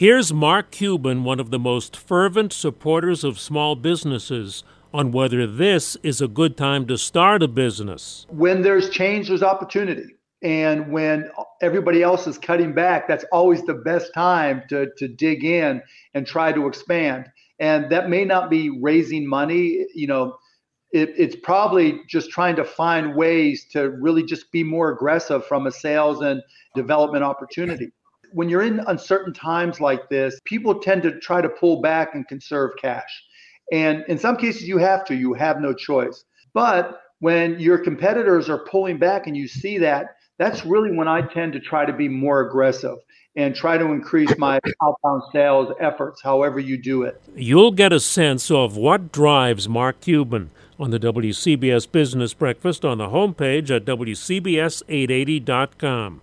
Here's Mark Cuban, one of the most fervent supporters of small businesses, on whether this is a good time to start a business. When there's change, there's opportunity. And when everybody else is cutting back, that's always the best time to, to dig in and try to expand. And that may not be raising money, you know, it, it's probably just trying to find ways to really just be more aggressive from a sales and development opportunity. When you're in uncertain times like this, people tend to try to pull back and conserve cash. And in some cases, you have to, you have no choice. But when your competitors are pulling back and you see that, that's really when I tend to try to be more aggressive and try to increase my outbound sales efforts, however you do it. You'll get a sense of what drives Mark Cuban on the WCBS Business Breakfast on the homepage at WCBS880.com.